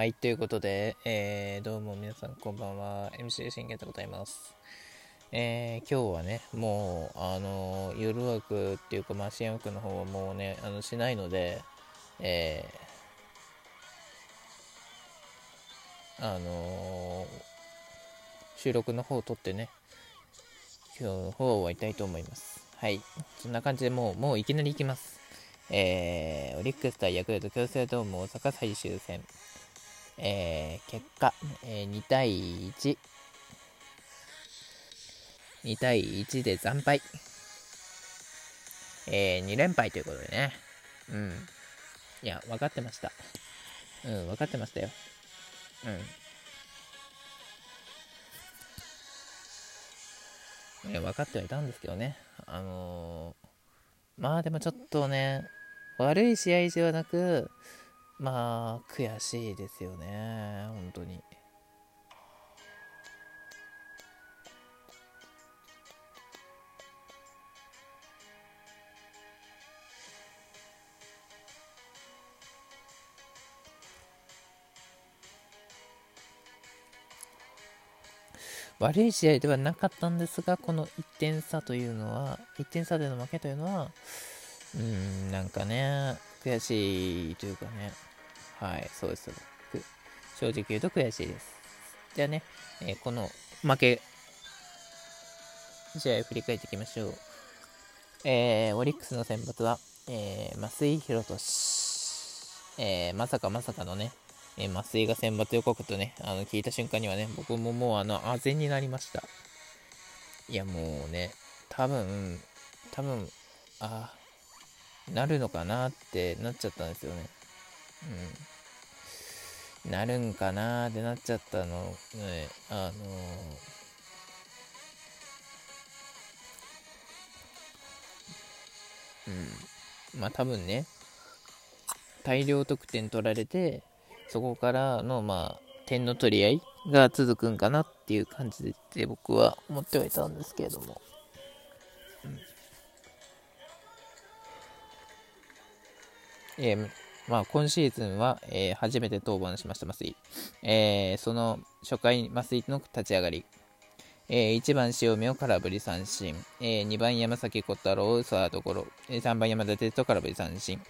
はい、ということで、えー、どうも皆さんこんばんは。MC 信玄でございます。えー、今日はね、もう、あの、夜枠っていうか、まあ、支援枠の方はもうね、あの、しないので、えー、あの収録の方を撮ってね、今日の方は終わりたいと思います。はい。そんな感じでもう、もういきなり行きます。えー、オリックス対ヤクルト京成ドーム大阪最終戦。えー、結果、えー、2対1。2対1で惨敗。えー、2連敗ということでね。うん。いや、分かってました。うん、分かってましたよ。うん。ね、分かってはいたんですけどね。あのー、まあでもちょっとね、悪い試合ではなく、まあ、悔しいですよね、本当に。悪い試合ではなかったんですが、この1点差というのは、1点差での負けというのは、うーん、なんかね、悔しいというかね、はい、そうです。正直言うと悔しいです。じゃあね、えー、この負け、試合を振り返っていきましょう。えー、オリックスの先発は、えー、増井宏俊。えー、まさかまさかのね、えー、増井が選抜予告とね、あの、聞いた瞬間にはね、僕ももうあの、あぜになりました。いや、もうね、多分、多分、あ、なるのかなってなっちゃったんですよね。うん。なるんかなーってなっちゃったの、ね、あのー、うん。まあ多分ね、大量得点取られて、そこからの、まあ、点の取り合いが続くんかなっていう感じで僕は思ってはいたんですけれども。うんえー、まあ、今シーズンは、えー、初めて登板しました、増井。えー、その初回、増井の立ち上がり。えー、1番塩見を空振り三振。えー、2番山崎晃大朗をサードゴロ。えー、3番山田哲人空振り三振。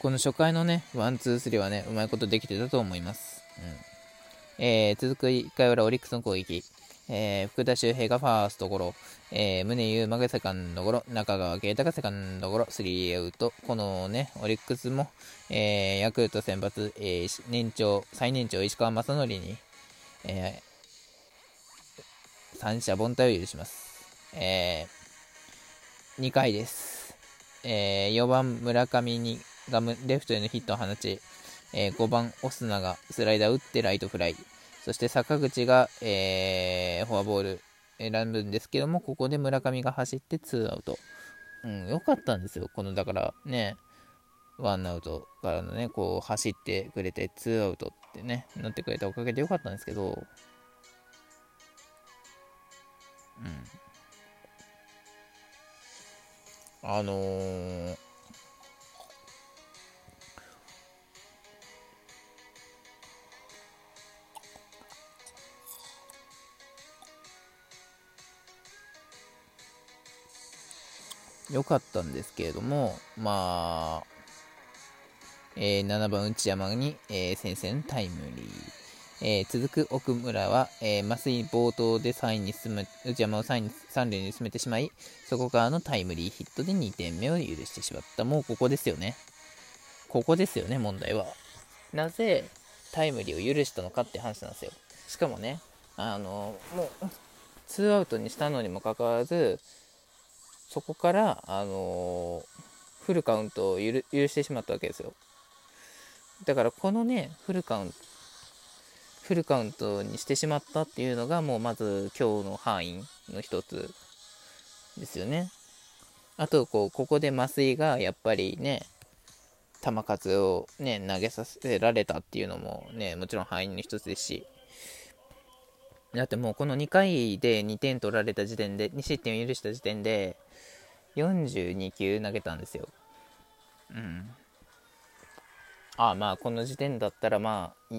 この初回のね、ワン、ツー、スリーはね、うまいことできてたと思います。うんえー、続く1回裏、オリックスの攻撃。えー、福田周平がファーストゴロ、えー、宗佑磨がセカンドゴロ、中川圭太がセカンドゴロ、スリーアウト。このね、オリックスも、えー、ヤクルト先発、えー、年長、最年長石川雅規に、えー、三者凡退を許します。えー、2回です。えー、4番村上にがレフトへのヒットを放ち、えー、5番オスナがスライダーを打ってライトフライ。そして坂口が、えー、フォアボール選ぶんですけども、ここで村上が走ってツーアウト。うん、良かったんですよ。この、だからね、ワンアウトからのね、こう走ってくれて、ツーアウトってね、なってくれたおかげで良かったんですけど、うん。あのー、良かったんですけれども、まあ、えー、7番内山に、えー、先制のタイムリー。えー、続く奥村は、えー、麻酔冒頭で3位に進む、内山を3位に3塁に進めてしまい、そこからのタイムリーヒットで2点目を許してしまった。もうここですよね。ここですよね、問題は。なぜタイムリーを許したのかって話なんですよ。しかもね、あの、もう、ツーアウトにしたのにもかかわらず、そこから、あのー、フルカウントを許してしまったわけですよ。だからこのね、フルカウント、フルカウントにしてしまったっていうのが、もうまず今日の範囲の一つですよね。あと、こう、ここで麻酔がやっぱりね、球数をね、投げさせられたっていうのもね、もちろん範囲の一つですし、だってもうこの2回で2点取られた時点で、2失点を許した時点で、42球投げたんですよ。うん。あまあこの時点だったらまあ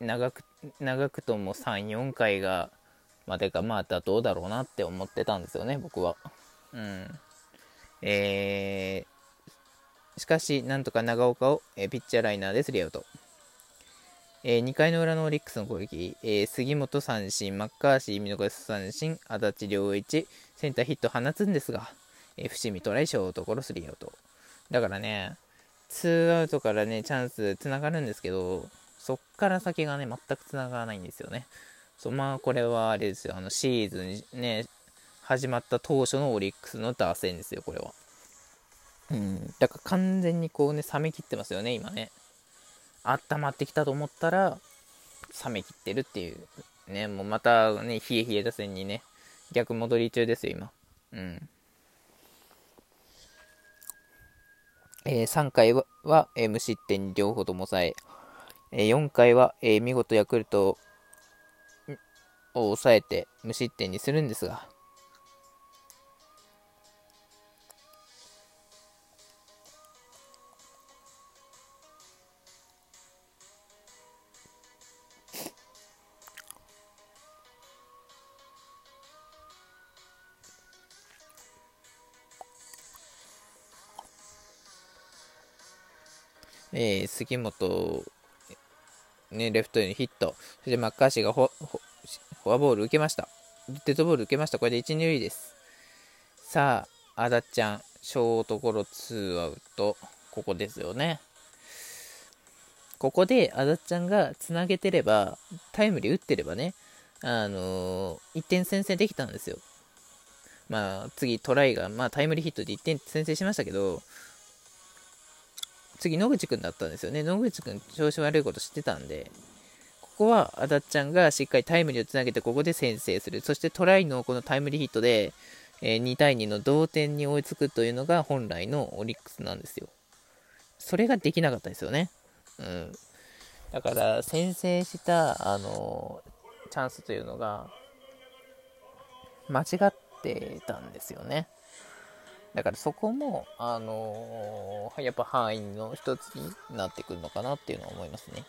長く長くとも34回がまでかまあ妥当だろうなって思ってたんですよね僕はうんえー、しかしなんとか長岡を、えー、ピッチャーライナーでスリーアウトえー、2回の裏のオリックスの攻撃、えー、杉本三振、マッカーシー見逃し三振、足立良一、センターヒット放つんですが、えー、伏見トライショートゴロスリーアウト。だからね、ツーアウトからね、チャンスつながるんですけど、そっから先がね、全くつながらないんですよね。そまあ、これはあれですよ、あのシーズンね、始まった当初のオリックスの打線ですよ、これは。うん、だから完全にこうね、冷めきってますよね、今ね。温まってきたと思ったら、冷めきってるっていう。ね、もうまたね、冷え冷え打線にね、逆戻り中ですよ、今。うん。えー、3回は、えー、無失点両方とも抑え、えー、4回は、え見事ヤクルトを抑えて無失点にするんですが、えー、杉本、ね、レフトへのヒット、そしてマッカーシーがフォアボール受けました。デッドボール受けました。これで1、2塁です。さあ、あだちゃん、ショートゴロツーアウト、ここですよね。ここで、あだちゃんがつなげてれば、タイムリー打ってればね、あのー、1点先制できたんですよ。まあ、次、トライが、まあ、タイムリーヒットで1点先制しましたけど、次野口くんだったんですよね。野口くん調子悪いこと知ってたんで、ここはあだっちゃんがしっかりタイムリーをつなげてここで先制する。そしてトライのこのタイムリーヒットで、えー、2対2の同点に追いつくというのが本来のオリックスなんですよ。それができなかったですよね。うん。だから先制した、あのチャンスというのが間違ってたんですよね。だからそこも、あのー、やっぱ範囲の一つになってくるのかなっていうのは思いますね。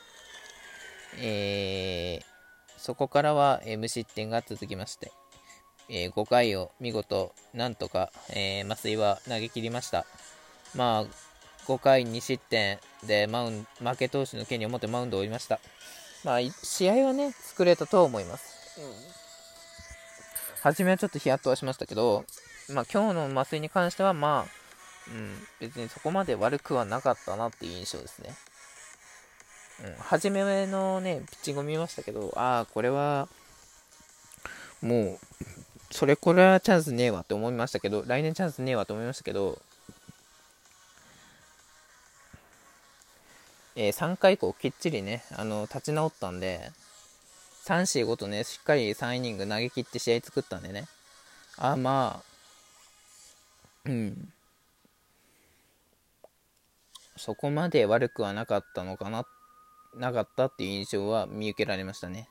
えー、そこからは、えー、無失点が続きまして、えー、5回を見事、なんとか、えー、麻酔は投げ切りました。まあ、5回2失点でマウン負け投手の権利を持ってマウンドを降りました。まあ、試合はね、作れたと思います。うん、初めはちょっとヒヤッとはしましたけど、まあ、今日の麻酔に関しては、まあ、うん、別にそこまで悪くはなかったなっていう印象ですね。うん、初めのね、ピッチングを見ましたけど、ああ、これは、もう、それこれはチャンスねえわって思いましたけど、来年チャンスねえわと思いましたけど、えー、3回以降きっちりね、あの、立ち直ったんで、3、4、5とね、しっかり3イニング投げ切って試合作ったんでね、あ、まあ、うん。そこまで悪くはなかったのかな、なかったっていう印象は見受けられましたね。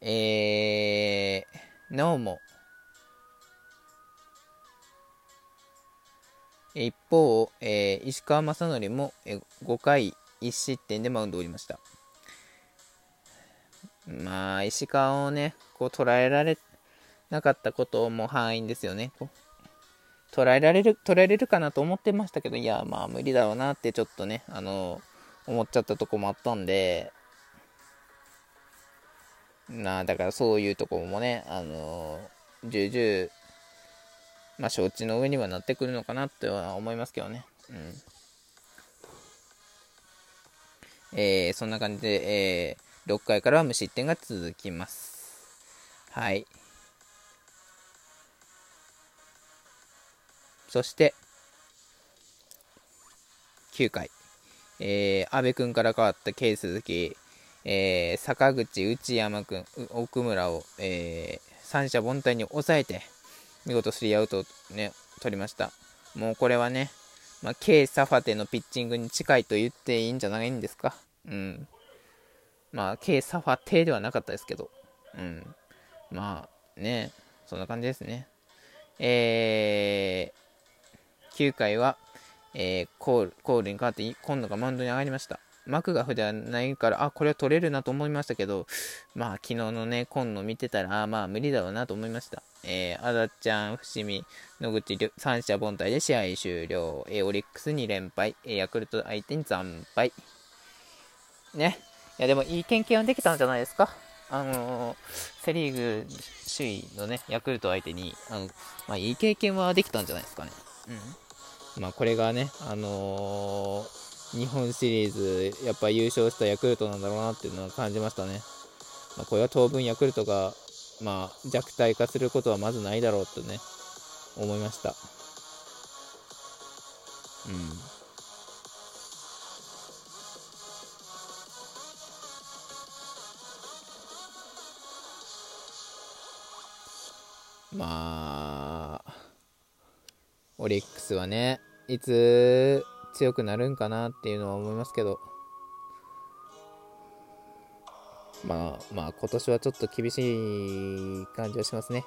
えー、なおも、一方、えー、石川雅則も、え5回1失点でマウンドを降りました。まあ、石川をね、こう捉えられなかったことも範囲ですよね。捉えられる、捉えれるかなと思ってましたけど、いや、まあ無理だろうなってちょっとね、あの、思っちゃったとこもあったんで、なあ、だからそういうとこもね、あの、重々、まあ承知の上にはなってくるのかなっては思いますけどね。うん。えー、そんな感じで、えー、6回からは無失点が続きます。はい。そして、9回、えー、安部君から変わった K 鈴木、えー、坂口、内山君、奥村を、えー、三者凡退に抑えて、見事スリーアウトね、取りました。もうこれはね、まあ、K サファテのピッチングに近いと言っていいんじゃないんですか？うん。まあ、K サファテではなかったですけど、うん。まあ、ね、そんな感じですね。え、9回は、えー、コールコールに変わって今度がマウンドに上がりました。マクガフではないから、あ、これは取れるなと思いましたけど、まあ、昨日のね、今野見てたら、あまあ、無理だろうなと思いました。えー、あだちゃん、伏見、野口、三者凡退で試合終了。えー、オリックス2連敗。えー、ヤクルト相手に惨敗。ね。いや、でもいい経験はできたんじゃないですか。あのー、セ・リーグ首位のね、ヤクルト相手に、あのまあ、いい経験はできたんじゃないですかね。うん。まあ、これがね、あのー、日本シリーズ、やっぱ優勝したヤクルトなんだろうなっていうのは感じましたね。まあ、これは当分ヤクルトが、まあ、弱体化することはまずないだろうとね、思いました。うん。まあ、オリックスはね、いつ強くなるんかなっていうのは思いますけど、まあまあ今年はちょっと厳しい感じはしますね。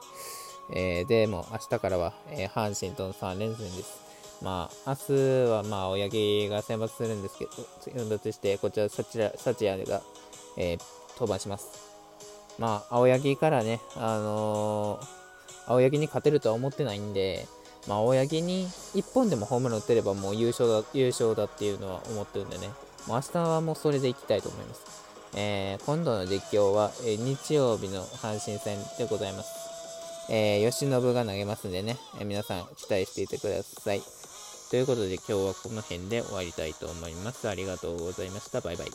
えー、でも明日からは、えー、阪神との3連戦です。まあ明日はまあ青柳が選抜するんですけど、選抜して、こちらサチサチアが、えー、登板します。まあ青柳からね、あのー青柳に勝てるとは思ってないんで、まあ、青柳に1本でもホームラン打てればもう優勝だ優勝だっていうのは思ってるんでね、もう明日はもうそれでいきたいと思います。えー、今度の実況は、えー、日曜日の阪神戦でございます。えー、吉信が投げますんでね、え皆さん期待していてください。ということで今日はこの辺で終わりたいと思います。ありがとうございました。バイバイ。